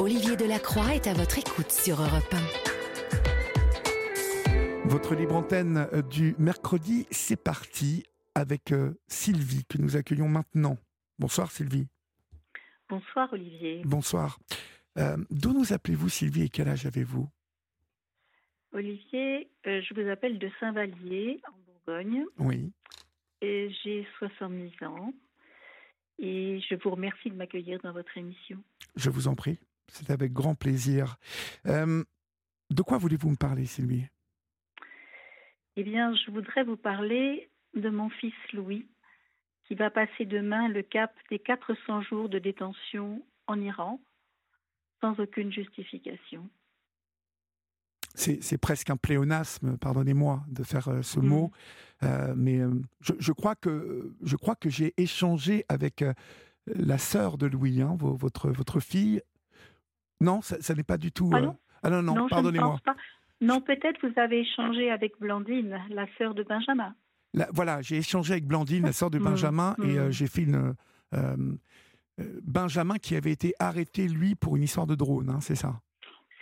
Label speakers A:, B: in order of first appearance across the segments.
A: Olivier Delacroix est à votre écoute sur Europe
B: 1. Votre libre antenne euh, du mercredi, c'est parti avec euh, Sylvie que nous accueillons maintenant. Bonsoir Sylvie.
C: Bonsoir Olivier.
B: Bonsoir. Euh, d'où nous appelez-vous Sylvie et quel âge avez-vous?
C: Olivier, je vous appelle de Saint-Vallier en Bourgogne.
B: Oui.
C: Et j'ai 70 ans. Et je vous remercie de m'accueillir dans votre émission.
B: Je vous en prie. C'est avec grand plaisir. Euh, de quoi voulez-vous me parler, Sylvie?
C: Eh bien, je voudrais vous parler de mon fils Louis, qui va passer demain le cap des 400 jours de détention en Iran, sans aucune justification.
B: C'est presque un pléonasme, pardonnez-moi de faire euh, ce mot, euh, mais je, crois que je crois que j'ai échangé avec la sœur de Louis, hein, votre, votre fille, non, ça, n'est pas du tout.
C: Ah
B: euh,
C: non,
B: ah non, non, pardonnez-moi.
C: Non, peut-être vous avez échangé avec Blandine, la sœur de Benjamin.
B: voilà, j'ai échangé avec Blandine, la sœur de mmh, Benjamin, et euh, mmh. j'ai fait une. Euh, Benjamin qui avait été arrêté, lui, pour une histoire de drone, hein, c'est ça?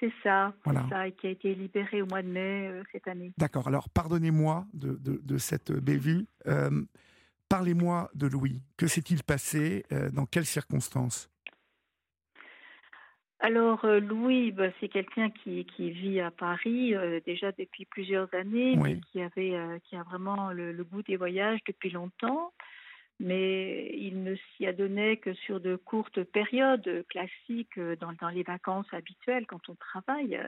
C: C'est ça, voilà. ça, et qui a été libéré au mois de mai cette année.
B: D'accord, alors pardonnez-moi de, de, cette bévue. Parlez-moi de Louis. Que s'est-il passé Dans quelles circonstances?
C: Alors euh, Louis, bah, c'est quelqu'un qui, qui, vit à Paris euh, déjà depuis plusieurs années, mais qui avait euh, qui a vraiment le, goût des voyages depuis longtemps. Mais il ne s'y adonnait que sur de courtes périodes classiques dans, dans les vacances habituelles quand on travaille.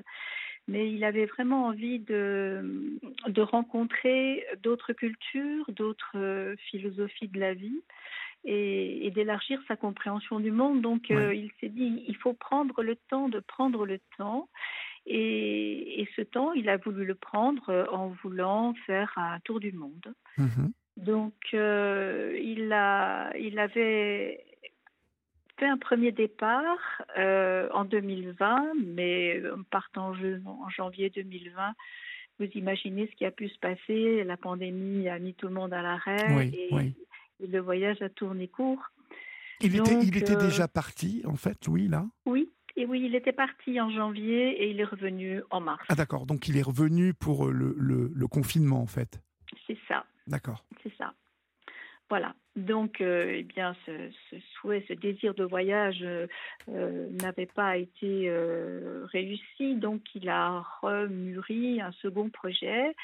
C: Mais il avait vraiment envie de, de rencontrer d'autres cultures, d'autres philosophies de la vie et, d'élargir sa compréhension du monde. Donc euh, il s'est dit, il faut prendre le temps de prendre le temps. Et, ce temps, il a voulu le prendre euh, en voulant faire un tour du monde. Mhm. Donc euh, il, a, il avait fait un premier départ en 2020, mais partant en janvier 2020, vous imaginez ce qui a pu se passer. La pandémie a mis tout le monde à l'arrêt.
B: Oui, oui
C: le voyage a tourné court.
B: Il était, il était euh, déjà parti, en fait, Louis, là?
C: Oui, et oui, il était parti en janvier et il est revenu en mars.
B: Ah d'accord, donc il est revenu pour euh, le, le, confinement, en fait?
C: C'est ça.
B: D'accord.
C: C'est ça. Voilà. Donc, euh, eh bien, ce, souhait, ce désir de voyage n'avait pas été réussi. Donc, il a remûri un second projet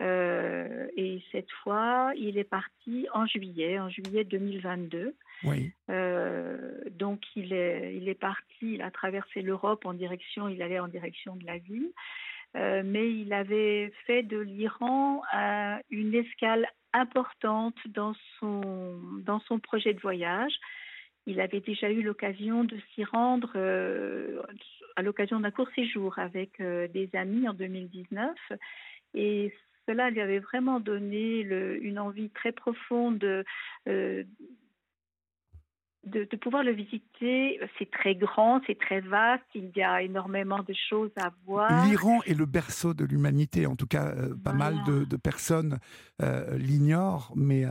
C: euh, et cette fois, il est parti en juillet, en juillet 2022.
B: Oui.
C: Euh, donc il est, il est parti, il a traversé l'Europe en direction, il allait en direction de l'Asie, euh, mais il avait fait de l'Iran une escale importante dans son, dans son projet de voyage. Il avait déjà eu l'occasion de s'y rendre à l'occasion d'un court séjour avec des amis en 2019. Et cela lui avait vraiment donné une envie très profonde euh, de, de, pouvoir le visiter. C'est très grand, c'est très vaste, il y a énormément de choses à voir.
B: L'Iran est le berceau de l'humanité, en tout cas, euh, pas mal de, personnes euh, l'ignorent, mais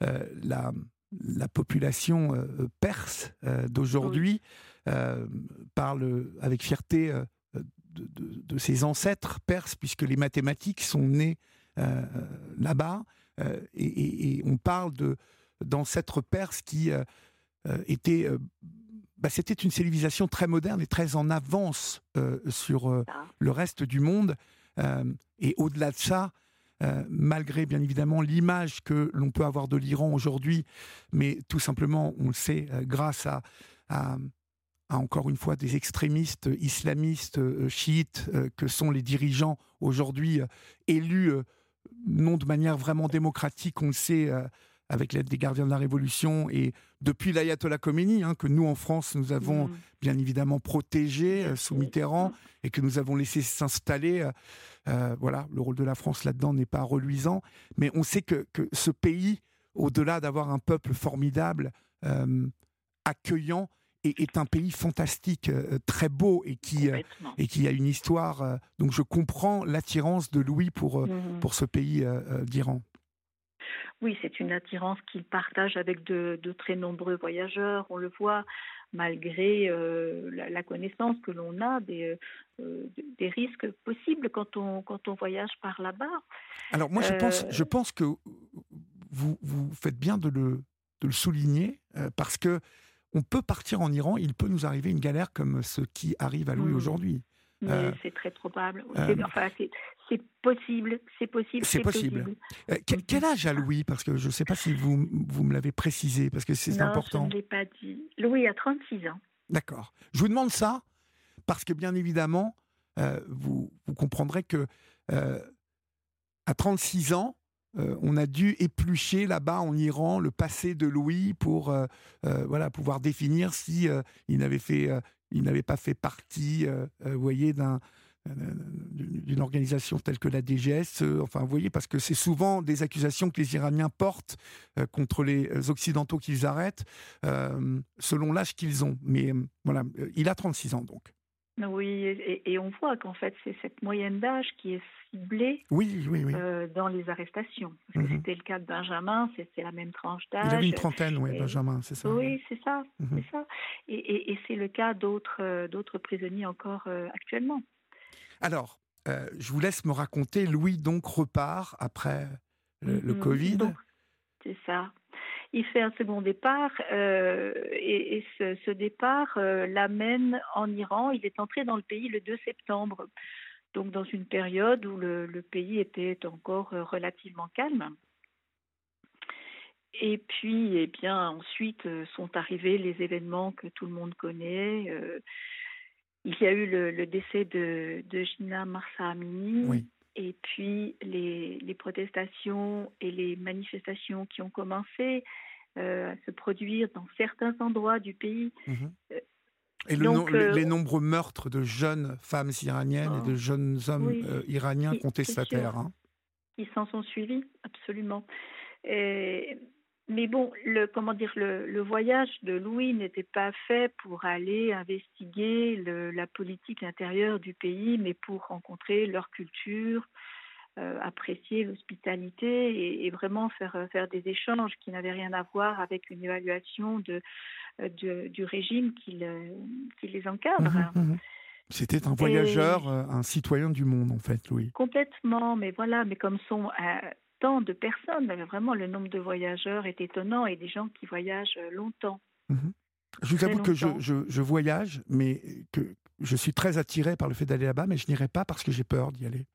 B: la, la, population perse d'aujourd'hui parle avec fierté de, de, ses ancêtres perses, puisque les mathématiques sont nées là-bas, euh, et, on parle de d'ancêtres perses qui euh, étaient bah, c'était une civilisation très moderne et très en avance sur le reste du monde. et au-delà de ça, malgré bien évidemment l'image que l'on peut avoir de l'Iran aujourd'hui, mais tout simplement, on le sait, grâce à, à, encore une fois des extrémistes islamistes chiites que sont les dirigeants aujourd'hui élus non de manière vraiment démocratique, on le sait, euh, avec l'aide des gardiens de la Révolution et depuis l'ayatollah Khomeini, hein, que nous en France, nous avons mmh. bien évidemment protégé euh, sous Mitterrand et que nous avons laissé s'installer. Euh, voilà, le rôle de la France là-dedans n'est pas reluisant, mais on sait que, que ce pays, au-delà d'avoir un peuple formidable, accueillant, est, un pays fantastique, euh, très beau et qui, euh, et qui a une histoire. Euh, donc je comprends l'attirance de Louis pour, mmh pour ce pays d'Iran.
C: Oui, c'est une attirance qu'il partage avec de, de, très nombreux voyageurs. On le voit malgré la, connaissance que l'on a des, des risques possibles quand on, quand on voyage par là-bas.
B: Alors moi, je, pense, je pense que vous, vous faites bien de le, de le souligner, parce que on peut partir en Iran, il peut nous arriver une galère comme ce qui arrive à Louis mmh. aujourd'hui.
C: Euh, c'est très probable. Euh, enfin, c'est possible, c'est possible.
B: C'est possible. Euh, quel, âge a Louis? Parce que je ne sais pas si vous, vous me l'avez précisé, parce que c'est important.
C: je ne l'ai pas dit. Louis a 36 ans.
B: D'accord. Je vous demande ça parce que, bien évidemment, vous, vous, comprendrez que à 36 ans, on a dû éplucher là-bas en Iran le passé de Louis pour voilà pouvoir définir si il n'avait fait il n'avait pas fait partie, euh, euh, voyez, d'un euh, d'une organisation telle que la DGS, enfin, voyez, parce que c'est souvent des accusations que les Iraniens portent contre les Occidentaux qu'ils arrêtent, selon l'âge qu'ils ont. Mais voilà, il a 36 ans donc.
C: Oui, et, on voit qu'en fait, c'est cette moyenne d'âge qui est ciblée
B: oui, oui, oui.
C: dans les arrestations. Parce que mhm. c'était le cas de Benjamin, c'est la même tranche d'âge.
B: Il avait une trentaine, oui, Benjamin, c'est ça.
C: Oui, c'est ça, c'est ça. Et, et c'est le cas d'autres d'autres prisonniers encore actuellement.
B: Alors, je vous laisse me raconter. Louis donc repart après le, le mhm. Covid.
C: C'est ça il fait un second départ euh, et, ce, départ euh, l'amène en Iran. Il est entré dans le pays le 2 septembre, donc dans une période où le, pays était encore euh, relativement calme. Et puis, eh bien, ensuite sont arrivés les événements que tout le monde connaît. il y a eu le, décès de, Gina Marsa Amini. Et puis les, les, protestations et les manifestations qui ont commencé à se produire dans certains endroits du pays.
B: Mhm. Euh, et le euh, les nombreux meurtres de jeunes femmes iraniennes et de oh, jeunes hommes iraniens contestataires. Hein.
C: Ils s'en sont suivis, absolument. Et, mais bon, le, comment dire, le, le voyage de Louis n'était pas fait pour aller investiguer le, la politique intérieure du pays, mais pour rencontrer leur culture, euh, apprécier l'hospitalité et, vraiment faire, euh, faire des échanges qui n'avaient rien à voir avec une évaluation de, euh, du régime qui, qui les encadre. Mmh
B: mmh C'était un voyageur, un citoyen du monde, en fait, Louis.
C: Complètement, mais voilà, mais comme sont tant de personnes, vraiment le nombre de voyageurs est étonnant et des gens qui voyagent longtemps.
B: Mmh je vous avoue que je, je, je, voyage, mais que je suis très attiré par le fait d'aller là-bas, mais je n'irai pas parce que j'ai peur d'y aller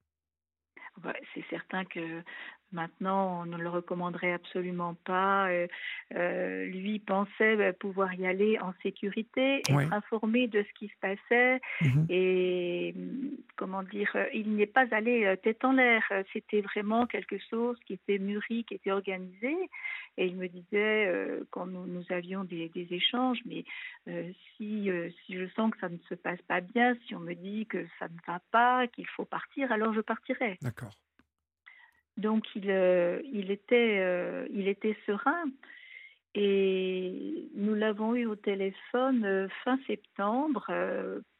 C: certain que maintenant on ne le recommanderait absolument pas. Euh, euh, lui pensait bah, pouvoir y aller en sécurité, être informé de ce qui se passait mmh et comment dire, il n'est pas allé tête en l'air. C'était vraiment quelque chose qui était mûri, qui était organisé. Et il me disait, quand nous, nous, avions des, des échanges, mais si, si je sens que ça ne se passe pas bien, si on me dit que ça ne va pas, qu'il faut partir, alors je partirai.
B: D'accord.
C: Donc il, il, était, il était serein. Et nous l'avons eu au téléphone fin septembre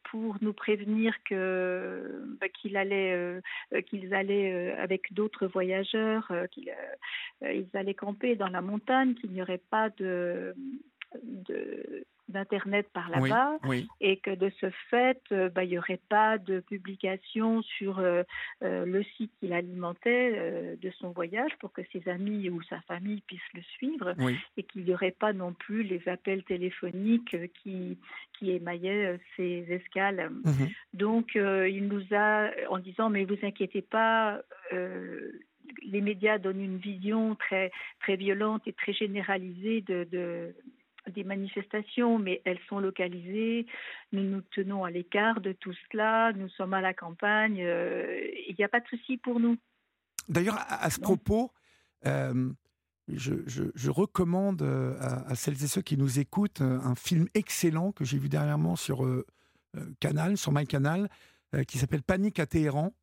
C: pour nous prévenir que bah, qu'ils allaient avec d'autres voyageurs qu'ils ils allaient camper dans la montagne qu'il n'y aurait pas de d'internet par là-bas et que de ce fait, euh, bah, il n'y aurait pas de publication sur euh, euh, le site qu'il alimentait de son voyage pour que ses amis ou sa famille puissent le suivre et qu'il n'y aurait pas non plus les appels téléphoniques qui, qui émaillaient ses escales. Mhm. Donc, il nous a, en disant, mais vous inquiétez pas, les médias donnent une vision très, très violente et très généralisée de des manifestations, mais elles sont localisées. Nous nous tenons à l'écart de tout cela. Nous sommes à la campagne. Euh, il n'y a pas de souci pour nous.
B: D'ailleurs, à, ce propos, euh, je, recommande euh, à, celles et ceux qui nous écoutent un film excellent que j'ai vu dernièrement sur Canal, sur MyCanal, qui s'appelle Panique à Téhéran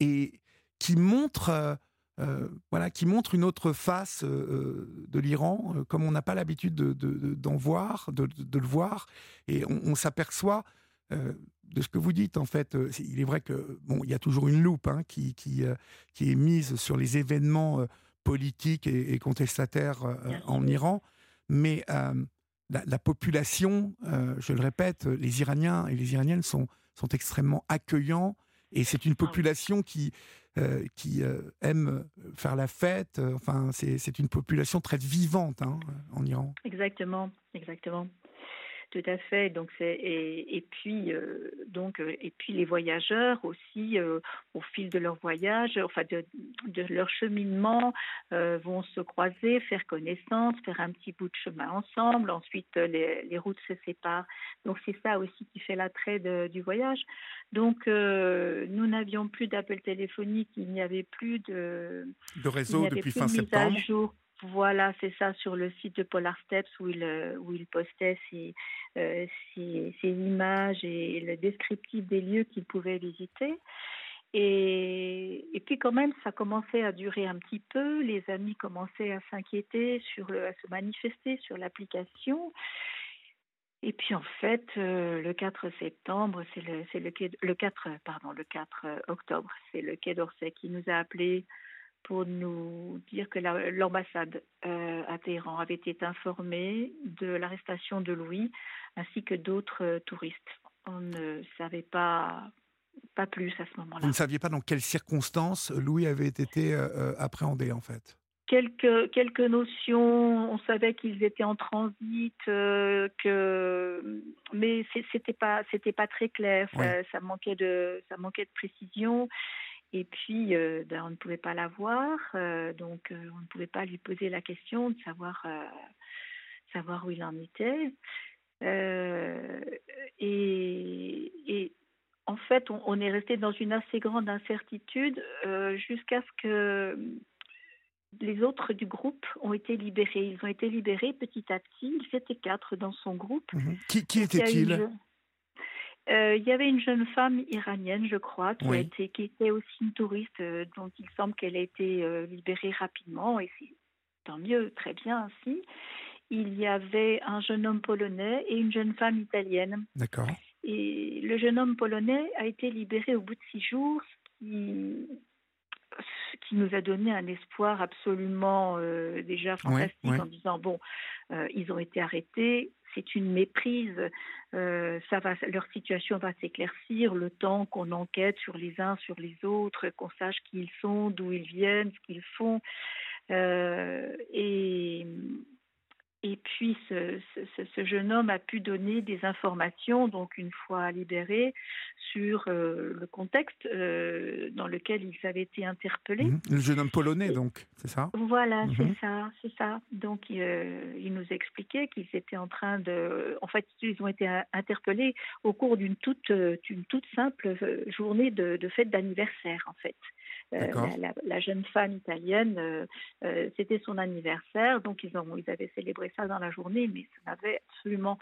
B: et qui montre euh, voilà, qui montre une autre face euh, euh, de l'Iran, comme on n'a pas l'habitude d'en voir, de, le voir, et on, s'aperçoit de ce que vous dites. En fait, il est vrai que bon, il y a toujours une loupe hein, qui, qui, qui, est mise sur les événements politiques et, contestataires en Iran, mais la, population, je le répète, les Iraniens et les Iraniennes sont, sont extrêmement accueillants. Et c'est une ah population qui, qui aime faire la fête. Enfin, c'est une population très vivante hein, en Iran.
C: Exactement, exactement. Tout à fait. Donc c'est et, et, puis euh, donc euh, et puis les voyageurs aussi euh, au fil de leur voyage, enfin de, de leur cheminement, vont se croiser, faire connaissance, faire un petit bout de chemin ensemble. Ensuite les, les routes se séparent. Donc c'est ça aussi qui fait l'attrait du voyage. Donc nous n'avions plus d'appels téléphoniques, il n'y avait plus de
B: de réseau depuis fin septembre.
C: Voilà, c'est ça, sur le site de Polar Steps où il, euh, postait ses, euh, images et le descriptif des lieux qu'il pouvait visiter. Et, puis quand même, ça commençait à durer un petit peu. Les amis commençaient à s'inquiéter, sur à se manifester sur l'application. Et puis en fait, euh, le 4 septembre, c'est le, c'est le, le 4, pardon, le 4 octobre, c'est le Quai d'Orsay qui nous a appelés pour nous dire que l'ambassade euh, à Téhéran avait été informée de l'arrestation de Louis ainsi que d'autres euh, touristes. On ne savait pas, pas plus à ce moment-là.
B: Vous ne saviez pas dans quelles circonstances Louis avait été euh, appréhendé en fait?
C: Quelques, quelques notions, on savait qu'ils étaient en transit, que, mais c'était pas c'était pas très clair, ça, manquait de ça manquait de précision. Et puis, euh, ben, on ne pouvait pas la voir, euh, donc euh, on ne pouvait pas lui poser la question de savoir, savoir où il en était. Et, en fait, on, est resté dans une assez grande incertitude jusqu'à ce que les autres du groupe ont été libérés. Ils ont été libérés petit à petit. Ils étaient quatre dans son groupe.
B: Mhm. Qui, qui était-il?
C: Euh, il y avait une jeune femme iranienne, je crois, qui, a été, qui était aussi une touriste, euh, dont il semble qu'elle a été euh, libérée rapidement, et c'est tant mieux, très bien ainsi. Il y avait un jeune homme polonais et une jeune femme italienne.
B: D'accord.
C: Et le jeune homme polonais a été libéré au bout de six jours, ce qui, qui nous a donné un espoir absolument déjà fantastique en disant bon, ils ont été arrêtés, c'est une méprise. Euh, ça va, leur situation va s'éclaircir le temps qu'on enquête sur les uns, sur les autres, qu'on sache qui ils sont, d'où ils viennent, ce qu'ils font. Euh, et et puis, ce, ce, jeune homme a pu donner des informations, donc une fois libéré, sur euh, le contexte euh, dans lequel ils avaient été interpellés.
B: Mhm. Le jeune homme polonais, donc, c'est ça?
C: Voilà, c'est mhm. ça, c'est ça. Donc, euh, il nous expliquait qu'ils étaient en train de... En fait, ils ont été interpellés au cours d'une toute, une toute simple journée de, de fête d'anniversaire, en fait. Euh, la, jeune femme italienne, euh, euh, c'était son anniversaire, donc ils, ont, ils avaient célébré ça dans la journée, mais ça n'avait absolument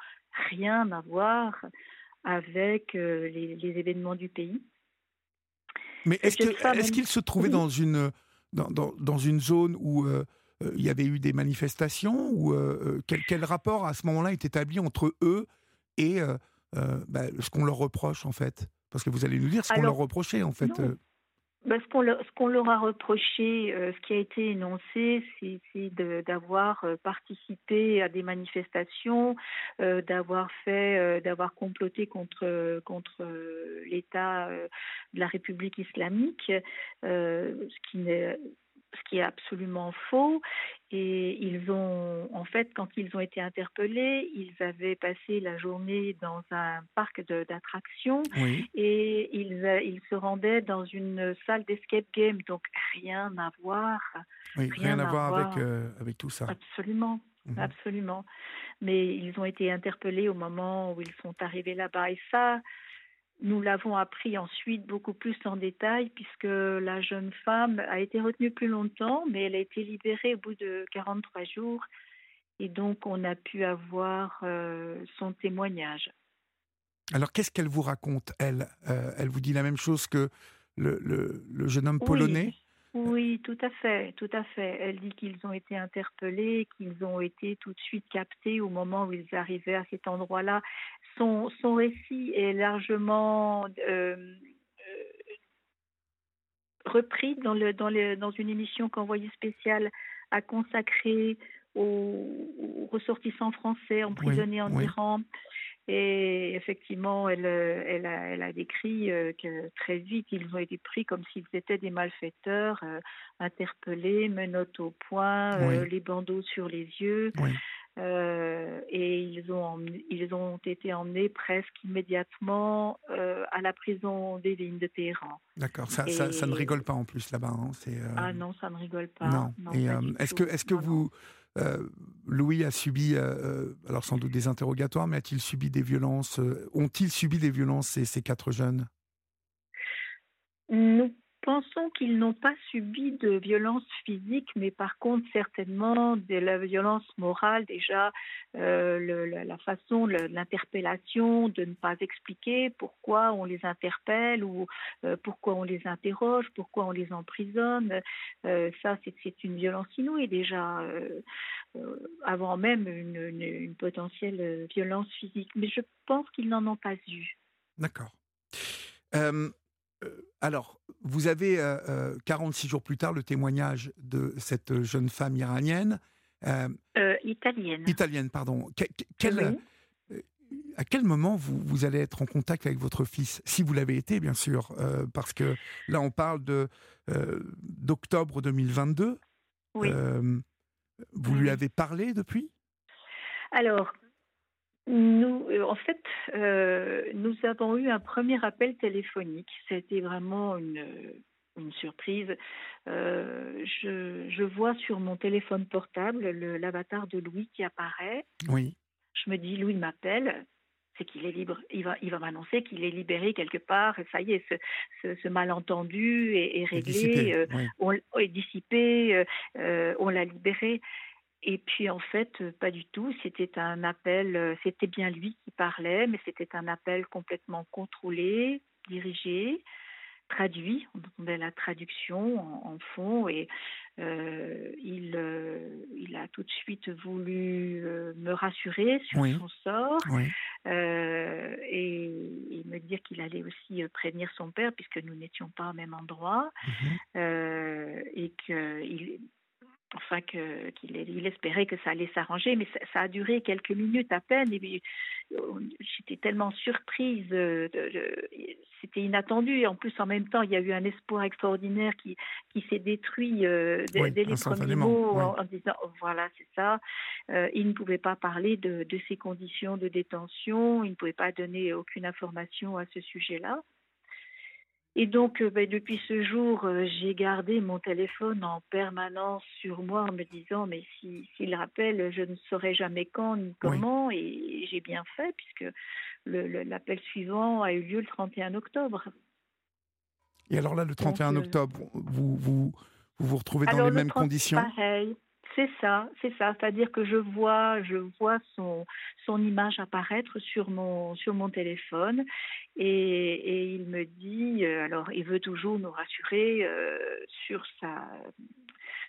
C: rien à voir avec les, événements du pays.
B: Mais est-ce qu'il se trouvait dans, une, dans, dans, une zone où il y avait eu des manifestations ou quel, quel, rapport à ce moment-là est établi entre eux et bah, ce qu'on leur reproche en fait? Parce que vous allez nous dire ce qu'on leur reprochait en fait.
C: Ben, ce qu'on leur, a reproché, euh, ce qui a été énoncé, c'est d'avoir euh, participé à des manifestations, euh, d'avoir fait, d'avoir comploté contre contre l'État de la République islamique, ce qui n'est ce qui est absolument faux. Et ils ont, en fait, quand ils ont été interpellés, ils avaient passé la journée dans un parc d'attractions et ils, ils, se rendaient dans une salle d'escape game. Donc rien à voir.
B: rien, à, voir, avec, euh, avec tout ça.
C: Absolument. Mhm. Absolument. Mais ils ont été interpellés au moment où ils sont arrivés là-bas. Et ça, nous l'avons appris ensuite beaucoup plus en détail puisque la jeune femme a été retenue plus longtemps, mais elle a été libérée au bout de 43 jours. Et donc on a pu avoir euh, son témoignage.
B: Alors qu'est-ce qu'elle vous raconte, elle? Euh, Elle vous dit la même chose que le, le, jeune homme polonais?
C: Oui, tout à fait, tout à fait. Elle dit qu'ils ont été interpellés, qu'ils ont été tout de suite captés au moment où ils arrivaient à cet endroit-là. Son, son récit est largement euh, euh, repris dans, le, dans, le, dans une émission qu'Envoyé spécial a consacrée aux, ressortissants français emprisonnés en Iran. Et effectivement, elle, elle, a, elle a décrit que très vite, ils ont été pris comme s'ils étaient des malfaiteurs, interpellés, menottes au poing, les bandeaux sur les yeux. Euh, et ils ont, ils ont été emmenés presque immédiatement euh, à la prison des de Téhéran.
B: D'accord, ça, ça, ne rigole pas en plus là-bas. Hein,
C: euh, Ah non, ça ne rigole pas.
B: Non. et est-ce que, est-ce que vous, Louis a subi, alors sans doute des interrogatoires, mais a-t-il subi des violences Ont-ils subi des violences ces, ces quatre jeunes?
C: Nous pensons qu'ils n'ont pas subi de violence physique, mais par contre certainement de la violence morale déjà, euh, la, façon, l'interpellation, de ne pas expliquer pourquoi on les interpelle ou euh, pourquoi on les interroge, pourquoi on les emprisonne. Euh, ça, c'est une violence inouïe déjà, avant même une, potentielle violence physique. Mais je pense qu'ils n'en ont pas eu.
B: D'accord. Alors, vous avez 46 euh, euh, jours plus tard le témoignage de cette jeune femme iranienne.
C: italienne.
B: Italienne, pardon. à quel moment vous, vous, allez être en contact avec votre fils Si vous l'avez été, bien sûr, parce que là, on parle de, d'octobre 2022. Oui. vous lui avez parlé depuis?
C: Alors, nous, euh, en fait, euh, nous avons eu un premier appel téléphonique. C'était vraiment une, une surprise. Euh, je, je, vois sur mon téléphone portable l'avatar de Louis qui apparaît.
B: Oui.
C: Je me dis, Louis m'appelle. C'est qu'il est libre. Il va, il va m'annoncer qu'il est libéré quelque part. ça y est, ce, ce, malentendu est, réglé. On est dissipé. on l'a libéré. Et puis en fait, euh, pas du tout. C'était un appel, euh, c'était bien lui qui parlait, mais c'était un appel complètement contrôlé, dirigé, traduit. On entendait la traduction en, fond et euh, il, il a tout de suite voulu me rassurer sur son sort et, me dire qu'il allait aussi prévenir son père puisque nous n'étions pas au même endroit mm-hmm. et qu'il enfin qu'il il espérait que ça allait s'arranger, mais ça, a duré quelques minutes à peine. Et euh, j'étais tellement surprise, euh, c'était inattendu. Et en plus, en même temps, il y a eu un espoir extraordinaire qui, qui s'est détruit euh, dès, les premiers mots en, disant oh, voilà, c'est ça. il ne pouvait pas parler de, de ses conditions de détention, il ne pouvait pas donner aucune information à ce sujet-là. Et donc, euh, ben, depuis ce jour, euh, j'ai gardé mon téléphone en permanence sur moi en me disant, mais s'il rappelle, je ne saurais jamais quand ni comment. Et j'ai bien fait, puisque l'appel suivant a eu lieu le 31 octobre.
B: Et alors là, le 31 euh, octobre, vous, vous, vous vous retrouvez dans les mêmes conditions?
C: Pareil. C'est ça, c'est ça. C'est-à-dire que je vois, je vois son, son image apparaître sur mon, sur mon téléphone et, et il me dit, euh, alors il veut toujours nous rassurer euh, sur sa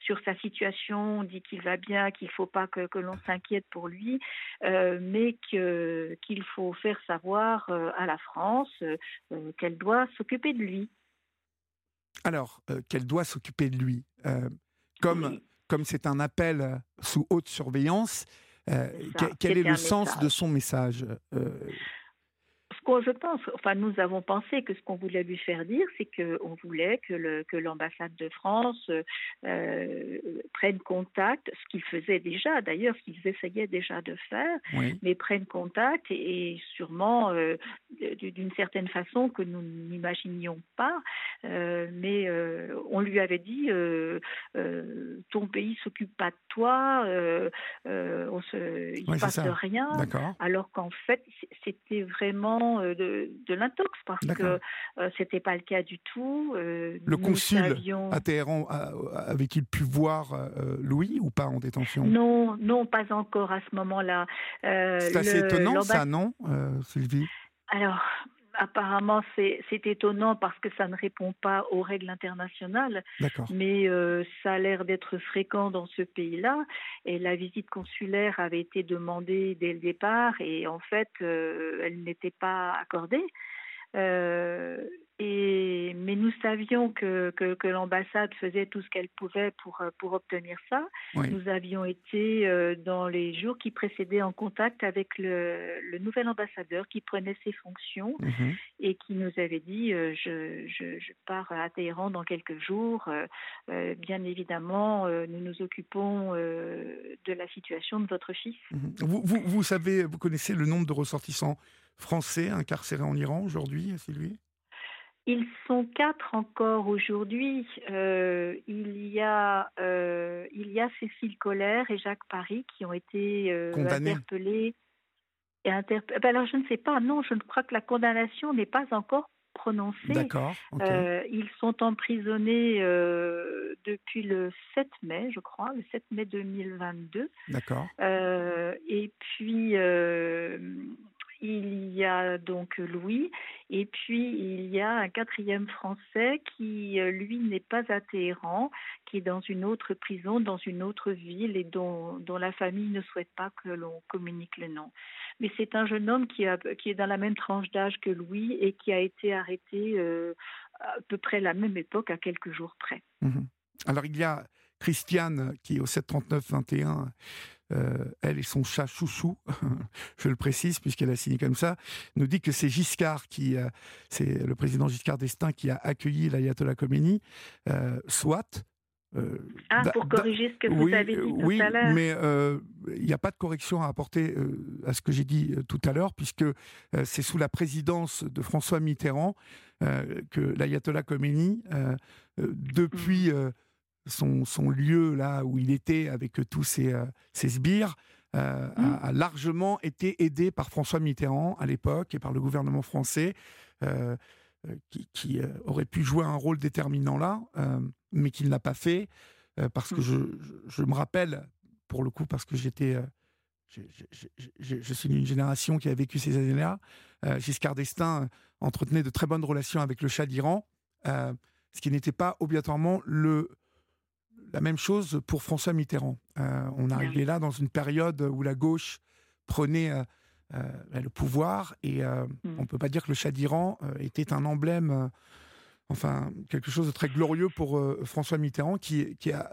C: sur sa situation, on dit qu'il va bien, qu'il ne faut pas que, que l'on s'inquiète pour lui, euh, mais qu'il faut faire savoir à la France qu'elle doit s'occuper de lui.
B: Alors, qu'elle doit s'occuper de lui. comme comme c'est un appel euh, sous haute surveillance, euh, quel est le sens de son message euh,
C: je pense, enfin nous avons pensé que ce qu'on voulait lui faire dire, c'est qu'on voulait que l'ambassade de France euh, prenne contact, ce qu'il faisait déjà d'ailleurs, ce qu'ils essayaient déjà de faire, mais prenne contact et, sûrement euh, d'une certaine façon que nous n'imaginions pas, euh, mais on lui avait dit ton pays s'occupe pas de toi, on se, il ne passe rien, alors qu'en fait c'était vraiment euh, de, l'intox parce que euh, c'était pas le cas du tout.
B: Euh, le consul à Téhéran avait-il pu voir Louis ou pas en détention?
C: Non, non, pas encore à ce moment-là.
B: C'est assez étonnant ça, non, Sylvie?
C: Alors, apparemment, c'est étonnant parce que ça ne répond pas aux règles internationales. Mais euh, ça a l'air d'être fréquent dans ce pays-là. Et la visite consulaire avait été demandée dès le départ et en fait, euh, elle n'était pas accordée. Euh, Et, mais nous savions que, que, l'ambassade faisait tout ce qu'elle pouvait pour, euh, pour obtenir ça. Nous avions été euh, dans les jours qui précédaient en contact avec le, le nouvel ambassadeur qui prenait ses fonctions mhm. et qui nous avait dit euh, je, je, je, pars à Téhéran dans quelques jours. bien évidemment, nous nous occupons de la situation de votre fils.
B: Mhm. Vous, vous, vous savez, vous connaissez le nombre de ressortissants français incarcérés en Iran aujourd'hui, Sylvie
C: ils sont quatre encore aujourd'hui. Euh, il y a euh, il y a Cécile Collère et Jacques Paris qui ont été euh, interpellés. Et ben alors je ne sais pas. Non, je ne crois que la condamnation n'est pas encore prononcée.
B: D'accord.
C: ils sont emprisonnés depuis le 7 mai, je crois, le 7 mai 2022.
B: D'accord.
C: et puis il y a donc Louis, et puis il y a un quatrième Français qui, euh, lui, n'est pas à Téhéran, qui est dans une autre prison, dans une autre ville, et dont, la famille ne souhaite pas que l'on communique le nom. Mais c'est un jeune homme qui est dans la même tranche d'âge que Louis et qui a été arrêté euh, à peu près la même époque, à quelques jours près.
B: Mhm. Alors il y a Christiane qui est au 739-21 euh, elle et son chat chouchou, je le précise puisqu'elle a signé comme ça, nous dit que c'est Giscard qui, euh, c'est le président Giscard d'Estaing qui a accueilli l'ayatollah Khomeini, euh, soit.
C: ah, pour corriger ce que vous avez dit tout
B: oui,
C: à l'heure.
B: mais il n'y a pas de correction à apporter à ce que j'ai dit tout à l'heure, puisque c'est sous la présidence de François Mitterrand que l'ayatollah Khomeini, depuis mmh son, son, lieu là où il était avec tous ses, euh, ses sbires, euh, mmh. a, largement été aidé par François Mitterrand à l'époque et par le gouvernement français, euh, qui, qui aurait pu jouer un rôle déterminant là, mais qui ne l'a pas fait, parce que mmh. je, je, me rappelle, pour le coup, parce que j'étais... je suis d'une génération qui a vécu ces années-là. Giscard d'Estaing entretenait de très bonnes relations avec le Shah d'Iran, ce qui n'était pas obligatoirement le la même chose pour François Mitterrand. Euh, on arrivait là dans une période où la gauche prenait euh, euh, le pouvoir et mm. on ne peut pas dire que le Shah d'Iran était un emblème, enfin quelque chose de très glorieux pour François Mitterrand qui, qui, a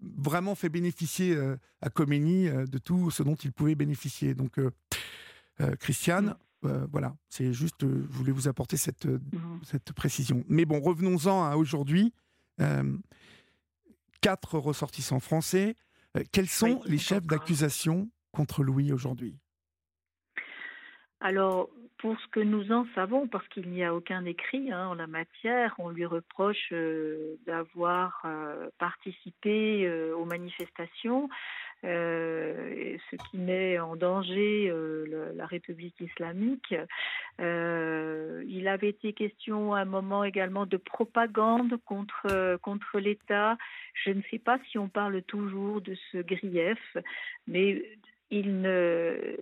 B: vraiment fait bénéficier à Khomeini de tout ce dont il pouvait bénéficier. Donc, Christiane, mm. voilà, c'est juste, je voulais vous apporter cette, mm. cette précision. Mais bon, revenons-en à aujourd'hui quatre ressortissants français. Euh, quels sont les chefs d'accusation contre Louis aujourd'hui?
C: Alors, pour ce que nous en savons, parce qu'il n'y a aucun écrit hein, en la matière, on lui reproche euh, d'avoir euh, participé aux manifestations, euh, ce qui met en danger euh, la République islamique. Euh, il avait été question à un moment également de propagande contre, contre l'État. Je ne sais pas si on parle toujours de ce grief, mais il ne,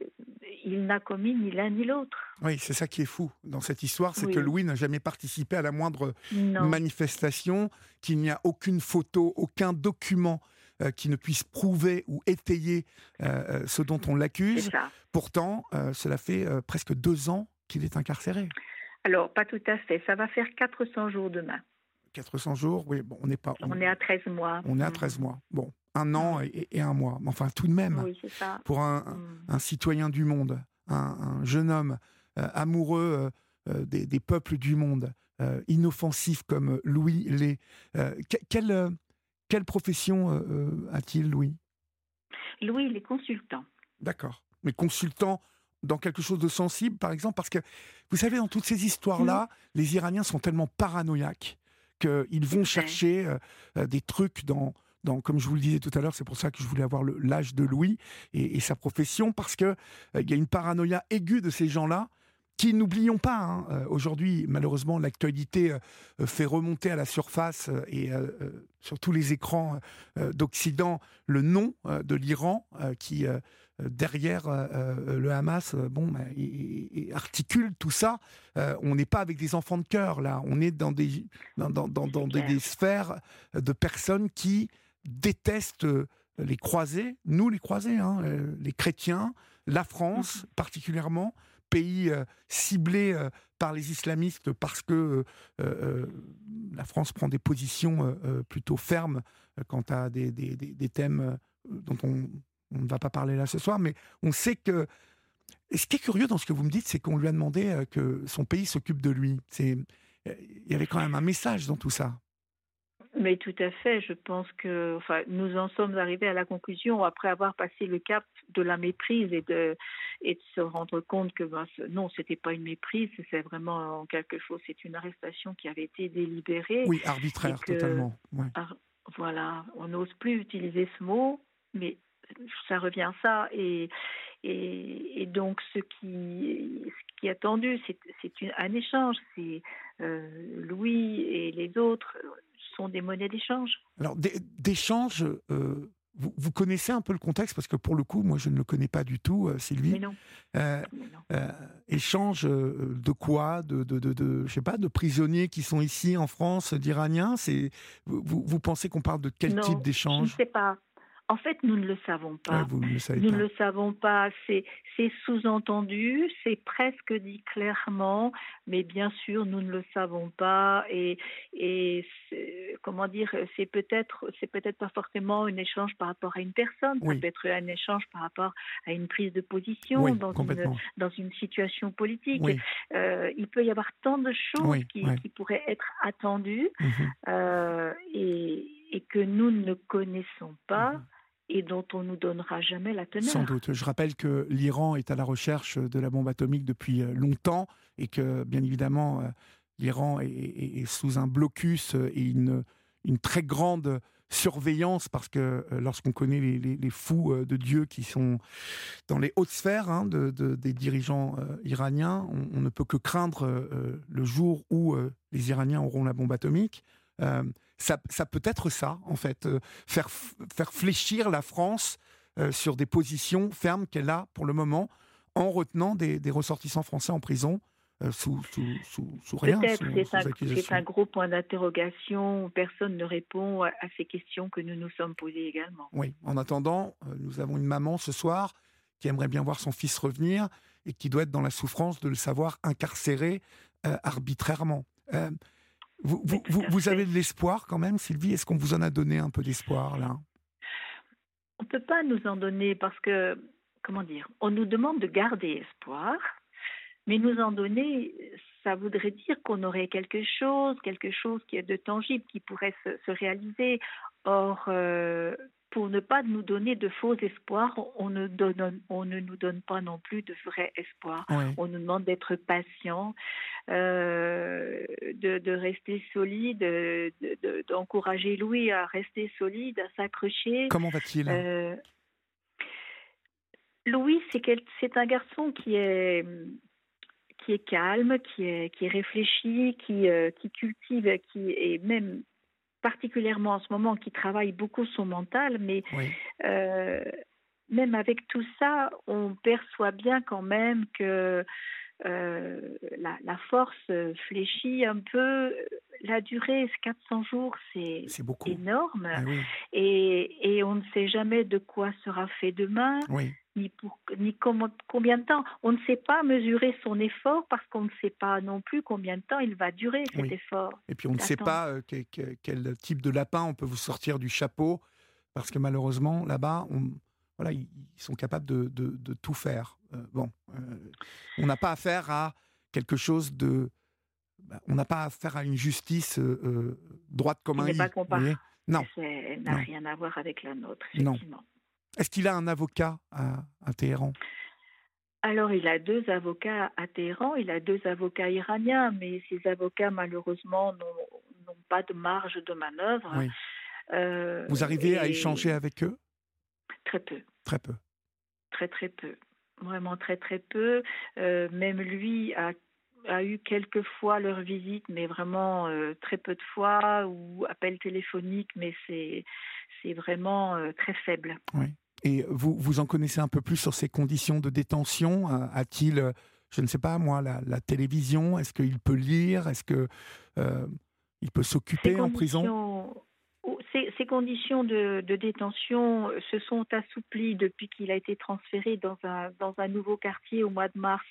C: il n'a commis ni l'un ni l'autre.
B: Oui, c'est ça qui est fou dans cette histoire, c'est que Louis n'a jamais participé à la moindre manifestation, qu'il n'y a aucune photo, aucun document euh, qui ne puisse prouver ou étayer euh, euh, ce dont on l'accuse. Pourtant, cela fait presque deux ans qu'il est incarcéré.
C: Alors, pas tout à fait. Ça va faire 400 jours demain.
B: 400 jours, oui, bon, on n'est pas.
C: On, est à 13 mois.
B: On est à 13 mm. mois. Bon, un an et, un mois. Enfin, tout de même, pour un, mm. citoyen du monde, un, jeune homme amoureux des, peuples du monde, inoffensif comme Louis l'est, quel, quelle profession euh, euh, a-t-il, Louis?
C: Louis, il est consultant.
B: D'accord. Mais consultant dans quelque chose de sensible, par exemple Parce que, vous savez, dans toutes ces histoires-là, les Iraniens sont tellement paranoïaques qu'ils vont chercher euh, des trucs dans, dans, comme je vous le disais tout à l'heure, c'est pour ça que je voulais avoir l'âge de Louis et, sa profession, parce qu'il il y a une paranoïa aiguë de ces gens-là qui, n'oublions pas, hein, euh, aujourd'hui, malheureusement, l'actualité euh, fait remonter à la surface euh, et sur tous les écrans d'Occident le nom de l'Iran qui, derrière le Hamas, bon, bah, articule tout ça. on n'est pas avec des enfants de cœur, là. On est dans des, dans, dans, dans, des, sphères de personnes qui détestent les croisés, nous les croisés, hein, les chrétiens, la France mmh particulièrement, pays ciblé par les islamistes parce que la France prend des positions plutôt fermes quant à des, thèmes dont on, ne va pas parler là ce soir, mais on sait que. Et ce qui est curieux dans ce que vous me dites, c'est qu'on lui a demandé euh, que son pays s'occupe de lui. Euh, il y avait quand même un message dans tout ça.
C: Mais tout à fait. Je pense que, enfin, nous en sommes arrivés à la conclusion après avoir passé le cap de la méprise et de et de se rendre compte que ben, non, c'était pas une méprise, c'est vraiment quelque chose. C'est une arrestation qui avait été délibérée.
B: Oui, arbitraire totalement.
C: voilà, on n'ose plus utiliser ce mot, mais ça revient à ça. Et, et, donc, ce qui, ce qui est attendu, c'est un échange. C'est euh, Louis et les autres sont des monnaies d'échange.
B: Alors, d'échange, euh, vous, vous, connaissez un peu le contexte parce que pour le coup, moi, je ne le connais pas du tout, euh, Sylvie.
C: Mais non.
B: échange de quoi? De, de, de, je sais pas, de prisonniers qui sont ici en France, d'Iraniens? Vous, vous pensez qu'on parle de quel type d'échange?
C: Je ne sais pas. En fait, nous ne le savons pas.
B: nous
C: ne le savons pas. C'est, sous-entendu, c'est presque dit clairement, mais bien sûr, nous ne le savons pas. Et, et comment dire, c'est peut-être, c'est peut-être pas forcément un échange par rapport à une personne. Ça peut être un échange par rapport à une prise de position dans, une, dans une situation politique. Euh, il peut y avoir tant de choses qui, pourraient être attendues mhm. euh, et, et, que nous ne connaissons pas. Mhm et dont on nous donnera jamais la teneur.
B: Sans doute. Je rappelle que l'Iran est à la recherche de la bombe atomique depuis euh, longtemps et que, bien évidemment, euh, l'Iran est, sous un blocus et une, très grande surveillance parce que euh, lorsqu'on connaît les, fous de Dieu qui sont dans les hautes sphères hein, de, des dirigeants iraniens, on, ne peut que craindre le jour où les Iraniens auront la bombe atomique ça, peut être ça, en fait, euh, faire, faire fléchir la France euh, sur des positions fermes qu'elle a pour le moment, en retenant des, ressortissants français en prison. Euh, sous, sous, sous, rien.
C: Peut-être, c'est un, gros point d'interrogation. Personne ne répond à, ces questions que nous nous sommes posées également.
B: Oui, en attendant, nous avons une maman ce soir qui aimerait bien voir son fils revenir et qui doit être dans la souffrance de le savoir incarcéré arbitrairement. Vous, vous, avez de l'espoir quand même, Sylvie? Est-ce qu'on vous en a donné un peu d'espoir là?
C: On ne peut pas nous en donner parce que, comment dire, on nous demande de garder espoir, mais nous en donner, ça voudrait dire qu'on aurait quelque chose, quelque chose qui est de tangible, qui pourrait se, réaliser. Or, euh, pour ne pas nous donner de faux espoirs, on ne, donne, on ne nous donne pas non plus de vrais espoirs. On nous demande d'être patient, euh, de, rester solide, d'encourager Louis à rester solide, à s'accrocher.
B: Comment va-t-il? Euh,
C: Louis, c'est un garçon qui est qui est calme, qui est, qui est réfléchi, qui, euh, qui cultive, qui est même particulièrement en ce moment, qui travaille beaucoup son mental, mais euh, même avec tout ça, on perçoit bien quand même que euh, la, force fléchit un peu. La durée, 400 jours, c'est énorme. Ah et, et, on ne sait jamais de quoi sera fait demain. Oui ni, pour, ni combien de temps. On ne sait pas mesurer son effort parce qu'on ne sait pas non plus combien de temps il va durer cet effort.
B: Et puis on ne sait pas euh, quel, type de lapin on peut vous sortir du chapeau parce que malheureusement là-bas, voilà, ils sont capables de, de, tout faire. Euh, bon, euh, on n'a pas affaire à quelque chose de, bah, on n'a pas affaire à une justice droite comme un
C: i. Non. Ça n'a rien à voir avec la nôtre, effectivement. Non.
B: Est-ce qu'il a un avocat à, Téhéran?
C: Alors, il a deux avocats à Téhéran, il a deux avocats iraniens, mais ces avocats, malheureusement, n'ont pas de marge de manœuvre.
B: Euh, Vous arrivez à échanger avec eux?
C: Très peu.
B: Très peu.
C: Très, très peu. Vraiment très, très peu. Euh, même lui a, a, eu quelques fois leur visite, mais vraiment euh, très peu de fois, ou appel téléphonique, mais c'est c'est vraiment très faible.
B: Oui. Et vous, vous en connaissez un peu plus sur ces conditions de détention? A-t-il, euh, je ne sais pas moi, la, télévision? Est-ce qu'il peut lire? Est-ce que euh, il peut s'occuper en prison?
C: ces, ces conditions de, détention se sont assouplies depuis qu'il a été transféré dans un, dans un nouveau quartier au mois de mars.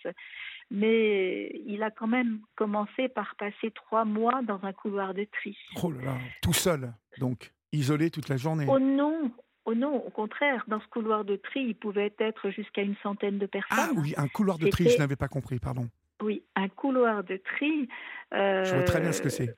C: Mais il a quand même commencé par passer trois mois dans un couloir de tri.
B: Oh là là, tout seul, donc, isolé toute la journée.
C: Oh non, Oh non, au contraire, dans ce couloir de tri, il pouvait être jusqu'à une centaine de personnes. Ah
B: oui, un couloir de tri, je n'avais pas compris, pardon.
C: Oui, un couloir de tri.
B: je vois très bien ce que c'est.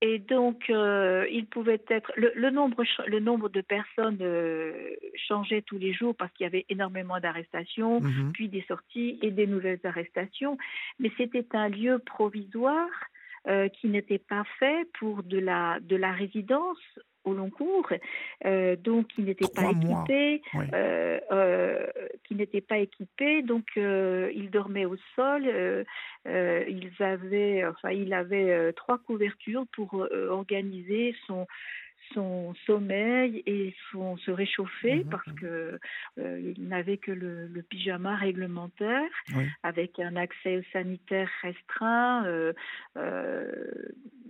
C: Et donc, euh, il pouvait être le, nombre le nombre de personnes euh, changeait tous les jours parce qu'il y avait énormément d'arrestations, mhm. puis des sorties et des nouvelles arrestations. Mais c'était un lieu provisoire euh, qui n'était pas fait pour de la de la résidence au long cours, euh, donc qui n'étaient pas équipés, euh, euh, qui n'étaient pas équipés, donc ils dormaient au sol. ils avaient, enfin, il avait trois couvertures pour organiser son son sommeil et son se réchauffer mmh parce que euh, il n'avait que le, pyjama réglementaire avec un accès sanitaire restreint euh, euh,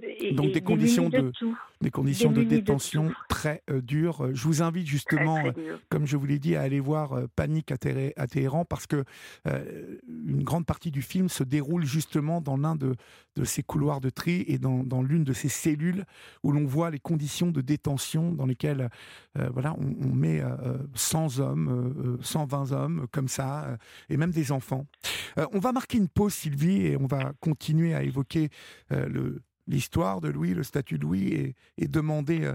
B: et, donc des, conditions de, des conditions de détention très dures. Je vous invite justement comme je vous l'ai dit à aller voir Panique à, Téhéran parce que une grande partie du film se déroule justement dans l'un de, de ces couloirs de tri et dans, dans l'une de ces cellules où l'on voit les conditions de détention dans lesquelles euh, voilà, on, met 100 euh, hommes, 120 euh, hommes comme ça, et même des enfants. on va marquer une pause, Sylvie, et on va continuer à évoquer l'histoire de Louis, le statut de Louis, et, demander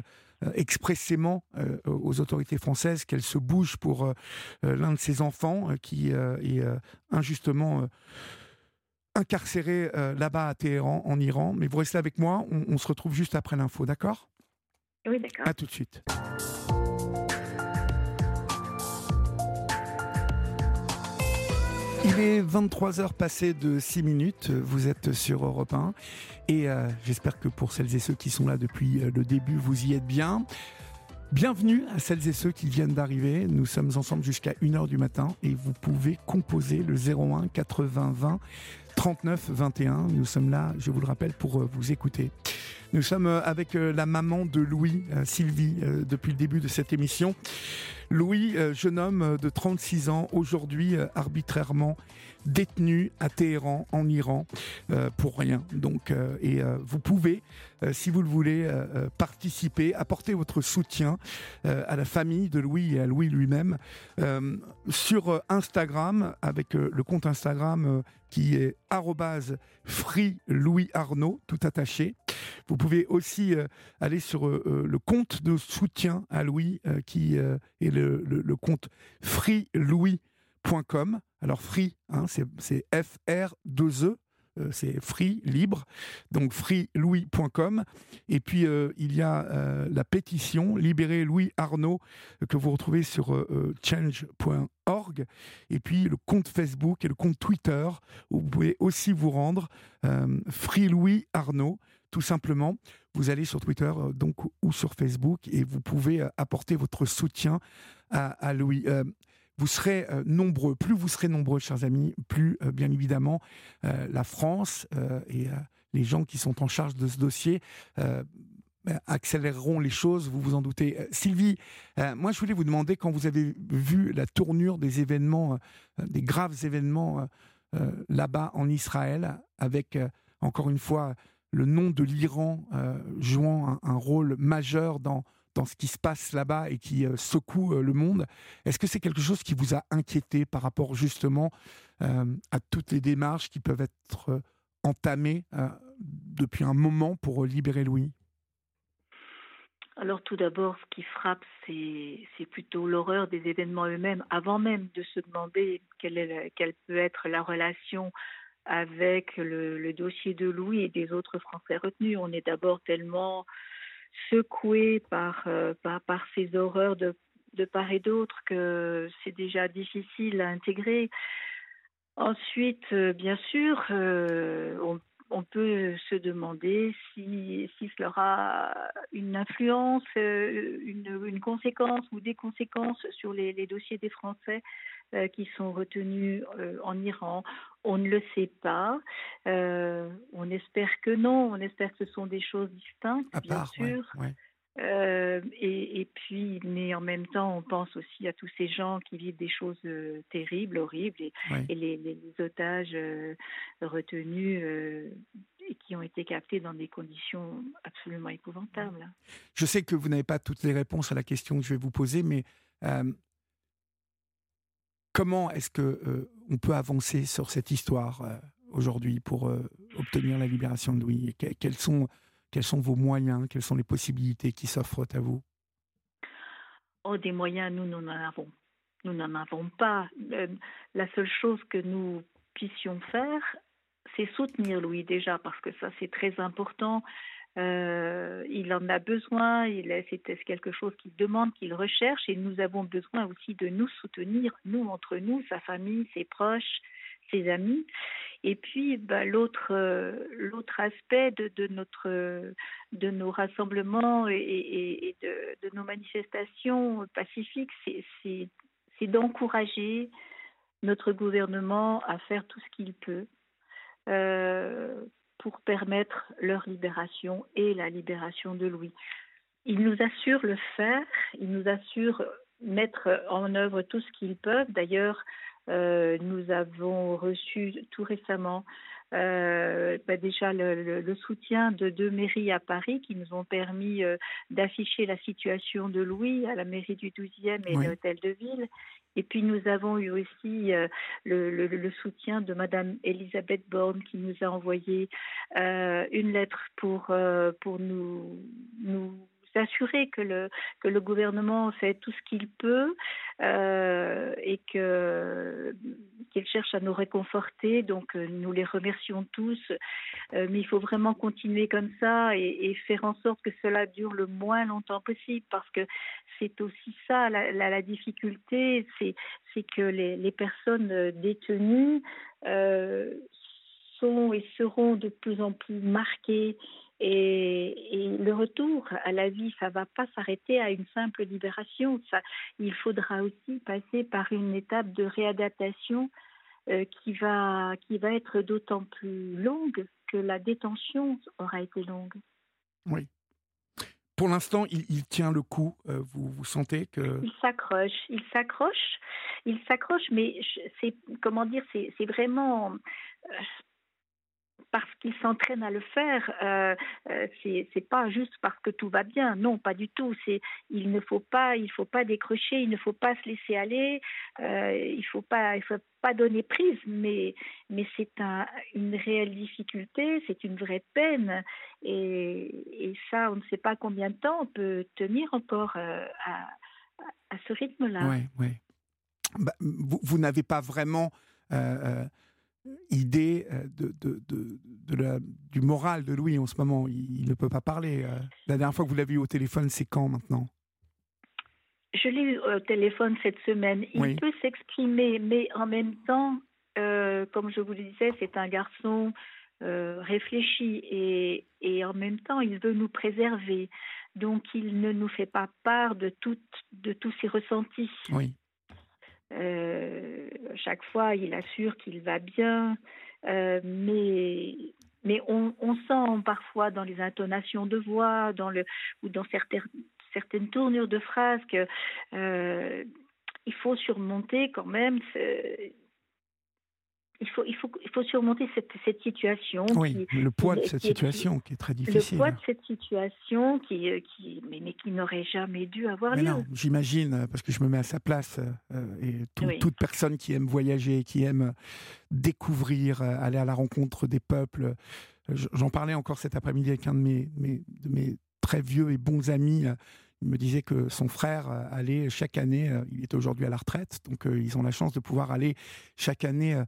B: expressément aux autorités françaises qu'elles se bougent pour l'un de ses enfants qui est injustement incarcéré là-bas à Téhéran, en Iran. Mais vous restez avec moi, on se retrouve juste après l'info, d'accord?
C: Oui, d'accord.
B: À tout de suite. Il est 23h passées de 6 minutes, vous êtes sur Europe 1 et euh, j'espère que pour celles et ceux qui sont là depuis euh, le début, vous y êtes bien. Bienvenue à celles et ceux qui viennent d'arriver. Nous sommes ensemble jusqu'à 1h du matin et vous pouvez composer le 01 80 20 39 21. Nous sommes là, je vous le rappelle, pour euh, vous écouter. Nous sommes euh, avec euh, la maman de Louis, Sylvie, depuis le début de cette émission. Louis, jeune homme de 36 ans, aujourd'hui arbitrairement détenu à Téhéran, en Iran, pour rien. Donc, et vous pouvez, si vous le voulez, participer, apporter votre soutien à la famille de Louis et à Louis lui-même sur Instagram, avec le compte Instagram qui est free Louis Arnaud, tout attaché. Vous pouvez aussi euh, aller sur euh, euh, le compte de soutien à Louis, qui est le, compte freelouis.com. Alors free, hein, c'est F-R-2-E, euh, c'est free, libre, donc freelouis.com. Et puis il y a la pétition Libérer Louis Arnaud que vous retrouvez sur change.org. Et puis le compte Facebook et le compte Twitter où vous pouvez aussi vous rendre. Free Louis Arnaud, tout simplement. Vous allez sur Twitter donc ou sur Facebook et vous pouvez apporter votre soutien à, Louis vous serez euh, nombreux. Plus vous serez nombreux, chers amis, plus, euh, bien évidemment, euh, la France et les gens qui sont en charge de ce dossier ben, accéléreront les choses, vous vous en doutez. Sylvie, moi je voulais vous demander, quand vous avez vu la tournure des événements, des graves événements là-bas en Israël, avec, encore une fois, le nom de l'Iran jouant un, rôle majeur dans, dans ce qui se passe là-bas et qui euh, secoue euh, le monde. Est-ce que c'est quelque chose qui vous a inquiété par rapport justement euh, à toutes les démarches qui peuvent être entamées depuis un moment pour libérer Louis?
C: Alors tout d'abord, ce qui frappe, c'est plutôt l'horreur des événements eux-mêmes, avant même de se demander quelle, quelle peut être la relation avec le, dossier de Louis et des autres Français retenus. On est d'abord tellement secoué par, euh, par, par, ces horreurs de, de part et d'autre que c'est déjà difficile à intégrer. Ensuite, euh, bien sûr, euh, on, on, peut se demander si, si cela aura une influence, une, une, conséquence ou des conséquences sur les, les dossiers des Français euh, qui sont retenus euh, en Iran. On ne le sait pas. Euh, on espère que non. On espère que ce sont des choses distinctes, bien sûr. Euh, et, puis, mais en même temps, on pense aussi à tous ces gens qui vivent des choses euh, terribles, horribles, et, les, otages euh, retenus et qui ont été captés dans des conditions absolument épouvantables.
B: Je sais que vous n'avez pas toutes les réponses à la question que je vais vous poser, mais comment est-ce que on peut avancer sur cette histoire aujourd'hui pour obtenir la libération de Louis? Quels sont quels sont vos moyens? Quelles sont les possibilités qui s'offrent à vous?
C: Oh, des moyens, nous, n'en avons. Nous n'en avons pas. Euh, la seule chose que nous puissions faire, c'est soutenir Louis déjà, parce que ça, c'est très important. Euh, il en a besoin, c'est quelque chose qu'il demande, qu'il recherche, et nous avons besoin aussi de nous soutenir, nous, entre nous, sa famille, ses proches, ses amis. Et puis bah, l'autre euh, l'autre aspect de, nos rassemblements et, de, nos manifestations pacifiques, c'est d'encourager notre gouvernement à faire tout ce qu'il peut euh, pour permettre leur libération et la libération de Louis. Ils nous assurent le faire, ils nous assurent mettre en œuvre tout ce qu'ils peuvent. D'ailleurs, nous avons reçu tout récemment euh, bah déjà le, soutien de deux mairies à Paris qui nous ont permis euh, d'afficher la situation de Louis à la mairie du 12e et l'hôtel de ville. Et puis nous avons eu aussi le, soutien de Madame Elisabeth Borne qui nous a envoyé une lettre pour, pour nous, nous s'assurer que le, que le gouvernement fait tout ce qu'il peut euh, et que qu'il cherche à nous réconforter. Donc euh, nous les remercions tous, euh, mais il faut vraiment continuer comme ça et, faire en sorte que cela dure le moins longtemps possible parce que c'est aussi ça la, difficulté, c'est c'est que les personnes détenues sont et seront de plus en plus marquées et, le retour à la vie, ça va pas s'arrêter à une simple libération. Ça, il faudra aussi passer par une étape de réadaptation euh, qui va qui va être d'autant plus longue que la détention aura été longue.
B: Oui. Pour l'instant, il, tient le coup. Euh, vous, vous sentez que
C: il s'accroche, il s'accroche, il s'accroche, mais c'est comment dire, c'est vraiment euh, parce qu'il s'entraîne à le faire. Euh, euh, c'est pas juste parce que tout va bien. Non, pas du tout. Il ne faut pas, il faut pas décrocher, il ne faut pas se laisser aller. Euh, il faut pas, il faut pas donner prise. Mais c'est un, une réelle difficulté, c'est une vraie peine. Et, ça, on ne sait pas combien de temps on peut tenir encore euh, à, ce rythme-là.
B: Oui, oui. Bah, vous, vous n'avez pas vraiment idée euh, de, de, de, la, du moral de Louis en ce moment. Il, ne peut pas parler. Euh. La dernière fois que vous l'avez eu au téléphone, c'est quand maintenant?
C: Je l'ai eu au téléphone cette semaine. Il peut s'exprimer, mais en même temps, euh, comme je vous le disais, c'est un garçon réfléchi et, et, en même temps, il veut nous préserver. Donc, il ne nous fait pas part de, tout, de tous ses ressentis.
B: Oui.
C: Euh, chaque fois, il assure qu'il va bien, euh, mais mais on, sent parfois dans les intonations de voix, dans le ou dans certaines certaines tournures de phrases que euh, faut surmonter quand même il faut, il faut, il faut surmonter cette, cette situation.
B: Oui, le poids de cette situation qui est très difficile.
C: Le poids de cette situation qui, euh, qui mais, mais qui n'aurait jamais dû avoir lieu. Non,
B: j'imagine, parce que je me mets à sa place, euh, et toute personne qui aime voyager, qui aime découvrir, euh, aller à la rencontre des peuples. J'en parlais encore cet après-midi avec un de mes, mes, de mes très vieux et bons amis. Il me disait que son frère allait chaque année, il est aujourd'hui à la retraite, donc ils ont la chance de pouvoir aller chaque année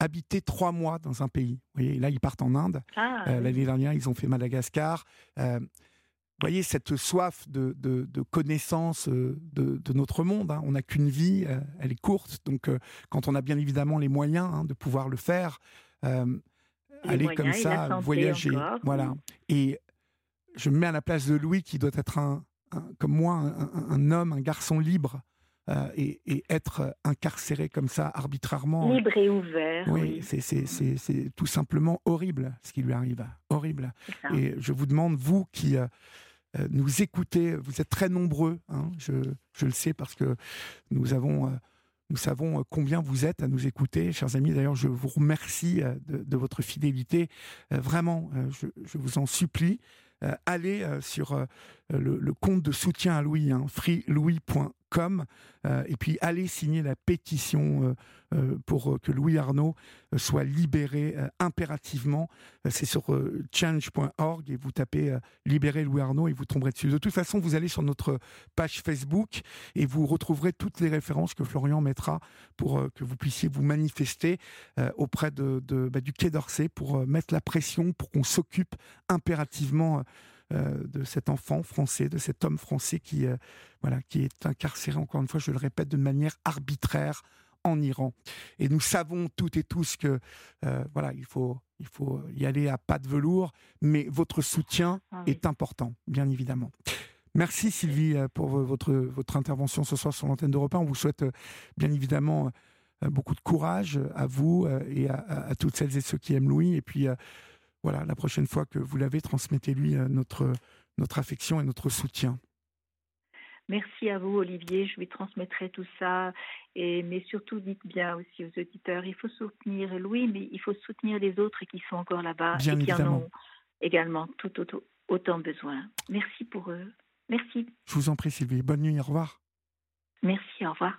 B: habiter trois mois dans un pays. Vous voyez, là, ils partent en Inde. Ah, euh, l'année dernière, ils ont fait Madagascar. Euh, vous voyez, cette soif de, de, de connaissance euh, de, de, notre monde, hein. on n'a qu'une vie, elle est courte, donc quand on a bien évidemment les moyens hein, de pouvoir le faire, aller comme ça, voyager, voilà. Et je me mets à la place de Louis, qui doit être un, comme moi, un, un, homme, un garçon libre, euh, et, être incarcéré comme ça arbitrairement.
C: Libre et ouvert.
B: Oui, c'est tout simplement horrible ce qui lui arrive. Horrible. Et je vous demande, vous qui, euh, nous écouter. Vous êtes très nombreux, hein, je, je, le sais parce que nous avons nous savons combien vous êtes à nous écouter, chers amis. D'ailleurs, je vous remercie de, votre fidélité. Vraiment, je, je, vous en supplie. allez sur le, compte de soutien à Louis, hein, freelouis.com euh, et puis allez signer la pétition euh, euh, pour que Louis Arnaud soit libéré impérativement. C'est sur change.org et vous tapez libérer Louis Arnaud et vous tomberez dessus. De toute façon, vous allez sur notre page Facebook et vous retrouverez toutes les références que Florian mettra pour que vous puissiez vous manifester auprès de, bah, du Quai d'Orsay pour mettre la pression pour qu'on s'occupe impérativement de cet enfant français, de cet homme français qui, euh, voilà, qui est incarcéré, encore une fois, je le répète, de manière arbitraire en Iran. Et nous savons toutes et tous que euh, voilà, il faut, il faut y aller à pas de velours, mais votre soutien ah est important, bien évidemment. Merci Sylvie pour votre, votre intervention ce soir sur l'antenne d'Europe 1. On vous souhaite bien évidemment beaucoup de courage à vous et à, à, toutes celles et ceux qui aiment Louis. Et puis voilà, la prochaine fois que vous l'avez, transmettez-lui euh, notre, notre affection et notre soutien.
C: Merci à vous, Olivier. Je lui transmettrai tout ça. Et, mais surtout, dites bien aussi aux auditeurs, il faut soutenir Louis, mais il faut soutenir les autres qui sont encore là-bas et qui en ont également tout autant, autant besoin. Merci pour eux. Merci.
B: Je vous en prie, Sylvie. Bonne nuit. Au revoir.
C: Merci. Au revoir.